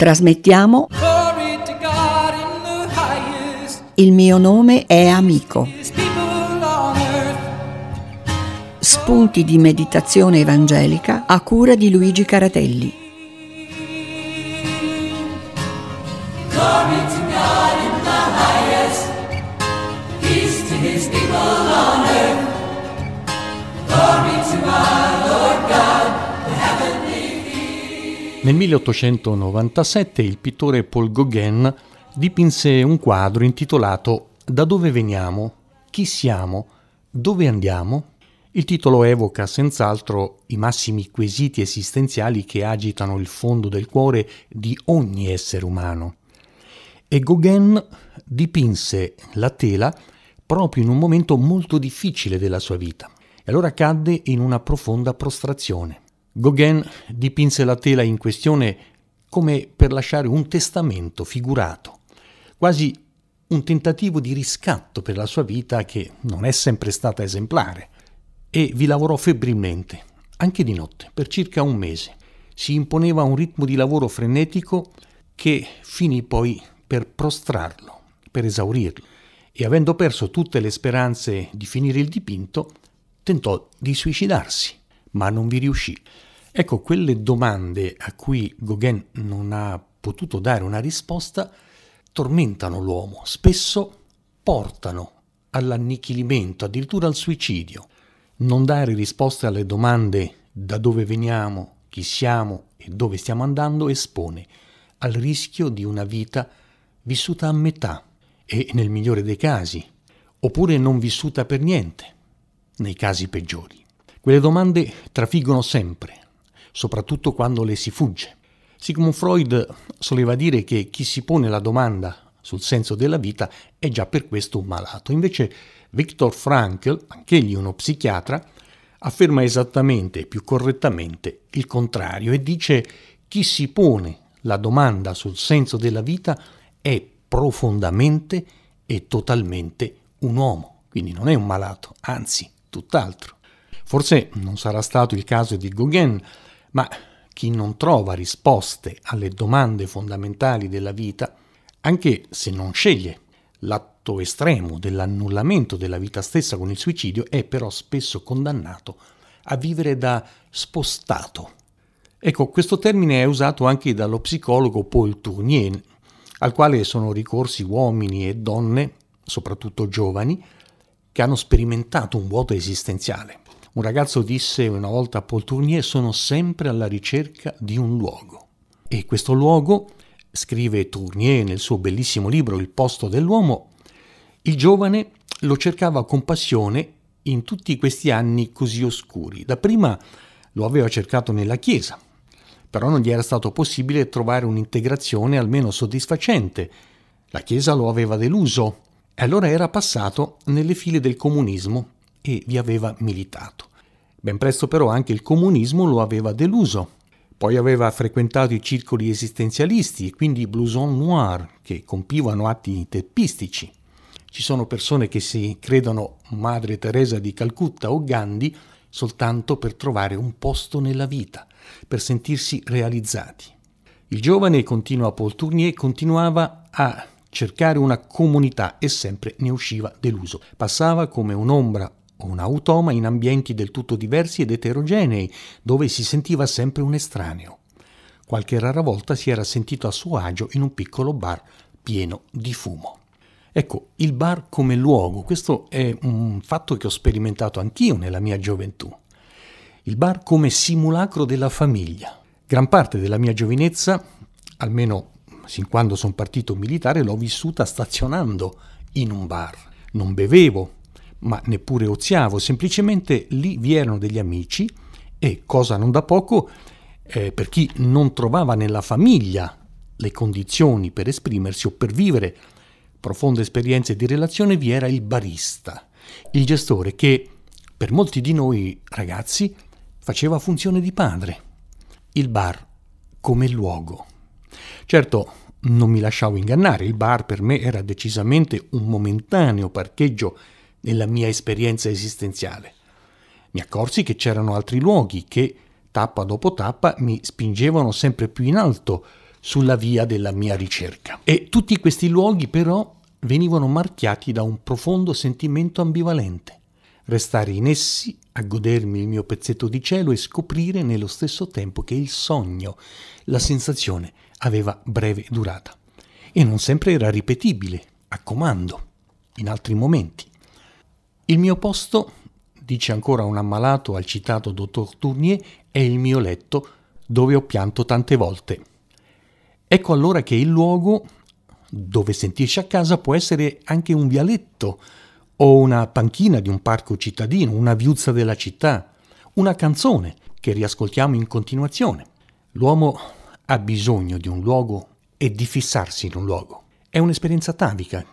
Trasmettiamo. Il mio nome è amico. Spunti di meditazione evangelica a cura di Luigi Caratelli. Nel 1897 il pittore Paul Gauguin dipinse un quadro intitolato Da dove veniamo? Chi siamo? Dove andiamo? Il titolo evoca senz'altro i massimi quesiti esistenziali che agitano il fondo del cuore di ogni essere umano. E Gauguin dipinse la tela proprio in un momento molto difficile della sua vita. E allora cadde in una profonda prostrazione. Gauguin dipinse la tela in questione come per lasciare un testamento figurato, quasi un tentativo di riscatto per la sua vita che non è sempre stata esemplare. E vi lavorò febbrilmente, anche di notte, per circa un mese. Si imponeva un ritmo di lavoro frenetico che finì poi per prostrarlo, per esaurirlo. E avendo perso tutte le speranze di finire il dipinto, tentò di suicidarsi, ma non vi riuscì. Ecco, quelle domande a cui Gauguin non ha potuto dare una risposta tormentano l'uomo, spesso portano all'annichilimento, addirittura al suicidio. Non dare risposte alle domande da dove veniamo, chi siamo e dove stiamo andando espone al rischio di una vita vissuta a metà e, nel migliore dei casi, oppure non vissuta per niente, nei casi peggiori. Quelle domande trafiggono sempre, soprattutto quando le si fugge. Sigmund Freud soleva dire che chi si pone la domanda sul senso della vita è già per questo un malato. Invece Viktor Frankl, anch'egli uno psichiatra, afferma esattamente, più correttamente, il contrario e dice chi si pone la domanda sul senso della vita è profondamente e totalmente un uomo, quindi non è un malato, anzi, tutt'altro. Forse non sarà stato il caso di Gauguin, ma chi non trova risposte alle domande fondamentali della vita, anche se non sceglie l'atto estremo dell'annullamento della vita stessa con il suicidio, è però spesso condannato a vivere da spostato. Ecco, questo termine è usato anche dallo psicologo Paul Tournier, al quale sono ricorsi uomini e donne, soprattutto giovani, che hanno sperimentato un vuoto esistenziale. Un ragazzo disse una volta a Paul Tournier sono sempre alla ricerca di un luogo. E questo luogo, scrive Tournier nel suo bellissimo libro Il posto dell'uomo, il giovane lo cercava con passione in tutti questi anni così oscuri. Dapprima lo aveva cercato nella Chiesa, però non gli era stato possibile trovare un'integrazione almeno soddisfacente. La Chiesa lo aveva deluso e allora era passato nelle file del comunismo e vi aveva militato. Ben presto però anche il comunismo lo aveva deluso. Poi aveva frequentato i circoli esistenzialisti e quindi i blouson noir che compivano atti teppistici. Ci sono persone che si credono Madre Teresa di Calcutta o Gandhi soltanto per trovare un posto nella vita, per sentirsi realizzati. Il giovane, continua Paul Tournier, continuava a cercare una comunità e sempre ne usciva deluso. Passava come un'ombra un automa in ambienti del tutto diversi ed eterogenei, dove si sentiva sempre un estraneo. Qualche rara volta si era sentito a suo agio in un piccolo bar pieno di fumo. Ecco, il bar come luogo, questo è un fatto che ho sperimentato anch'io nella mia gioventù. Il bar come simulacro della famiglia. Gran parte della mia giovinezza, almeno sin quando sono partito militare, l'ho vissuta stazionando in un bar. Non bevevo, ma neppure oziavo, semplicemente lì vi erano degli amici e, cosa non da poco, eh, per chi non trovava nella famiglia le condizioni per esprimersi o per vivere profonde esperienze di relazione, vi era il barista, il gestore che per molti di noi ragazzi faceva funzione di padre. Il bar come luogo. Certo, non mi lasciavo ingannare, il bar per me era decisamente un momentaneo parcheggio nella mia esperienza esistenziale. Mi accorsi che c'erano altri luoghi che, tappa dopo tappa, mi spingevano sempre più in alto, sulla via della mia ricerca. E tutti questi luoghi però venivano marchiati da un profondo sentimento ambivalente. Restare in essi, a godermi il mio pezzetto di cielo e scoprire nello stesso tempo che il sogno, la sensazione, aveva breve durata. E non sempre era ripetibile, a comando, in altri momenti. Il mio posto, dice ancora un ammalato al citato dottor Tournier, è il mio letto dove ho pianto tante volte. Ecco allora che il luogo dove sentirsi a casa può essere anche un vialetto o una panchina di un parco cittadino, una viuzza della città, una canzone che riascoltiamo in continuazione. L'uomo ha bisogno di un luogo e di fissarsi in un luogo. È un'esperienza atavica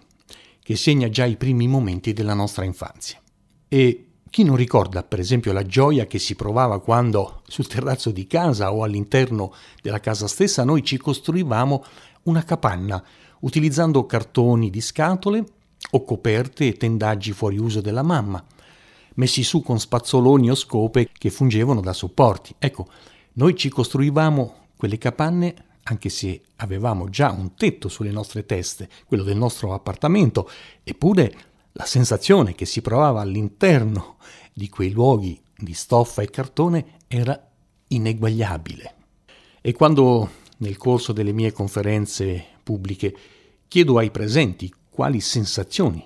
che segna già i primi momenti della nostra infanzia. E chi non ricorda, per esempio, la gioia che si provava quando sul terrazzo di casa o all'interno della casa stessa noi ci costruivamo una capanna utilizzando cartoni di scatole o coperte e tendaggi fuori uso della mamma, messi su con spazzoloni o scope che fungevano da supporti. Ecco, noi ci costruivamo quelle capanne anche se avevamo già un tetto sulle nostre teste, quello del nostro appartamento, eppure la sensazione che si provava all'interno di quei luoghi di stoffa e cartone era ineguagliabile. E quando nel corso delle mie conferenze pubbliche chiedo ai presenti quali sensazioni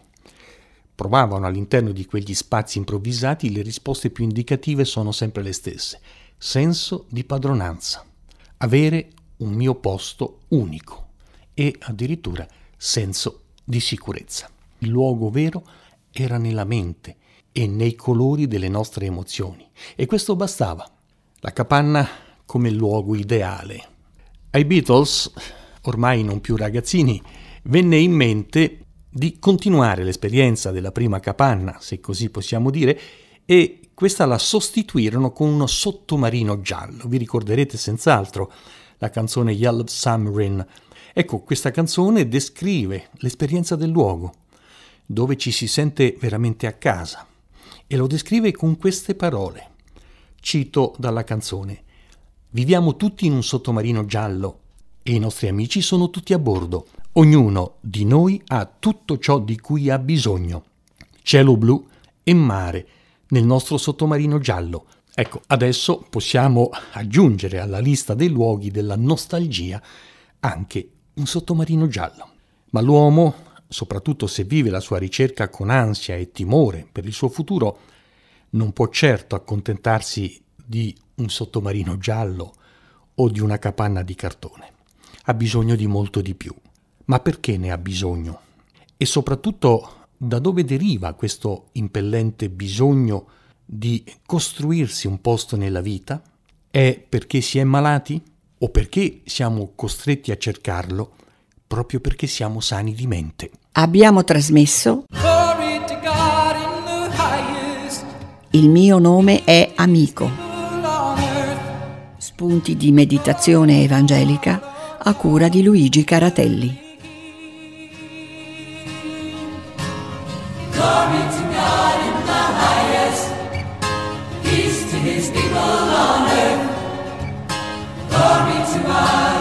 provavano all'interno di quegli spazi improvvisati, le risposte più indicative sono sempre le stesse. Senso di padronanza, avere un mio posto unico e addirittura senso di sicurezza. Il luogo vero era nella mente e nei colori delle nostre emozioni. E questo bastava. La capanna come luogo ideale. Ai Beatles, ormai non più ragazzini, venne in mente di continuare l'esperienza della prima capanna, se così possiamo dire, e questa la sostituirono con uno sottomarino giallo. Vi ricorderete senz'altro la canzone Yellow Submarine. Ecco, questa canzone descrive l'esperienza del luogo dove ci si sente veramente a casa e lo descrive con queste parole. Cito dalla canzone. Viviamo tutti in un sottomarino giallo e i nostri amici sono tutti a bordo. Ognuno di noi ha tutto ciò di cui ha bisogno. Cielo blu e mare nel nostro sottomarino giallo. Ecco, adesso possiamo aggiungere alla lista dei luoghi della nostalgia anche un sottomarino giallo. Ma l'uomo soprattutto se vive la sua ricerca con ansia e timore per il suo futuro, non può certo accontentarsi di un sottomarino giallo o di una capanna di cartone. Ha bisogno di molto di più. Ma perché ne ha bisogno? E soprattutto da dove deriva questo impellente bisogno di costruirsi un posto nella vita? È perché si è malati? O perché siamo costretti a cercarlo proprio perché siamo sani di mente? Abbiamo trasmesso Il mio nome è Amico. Spunti di meditazione evangelica a cura di Luigi Caratelli. People on earth. Glory to God,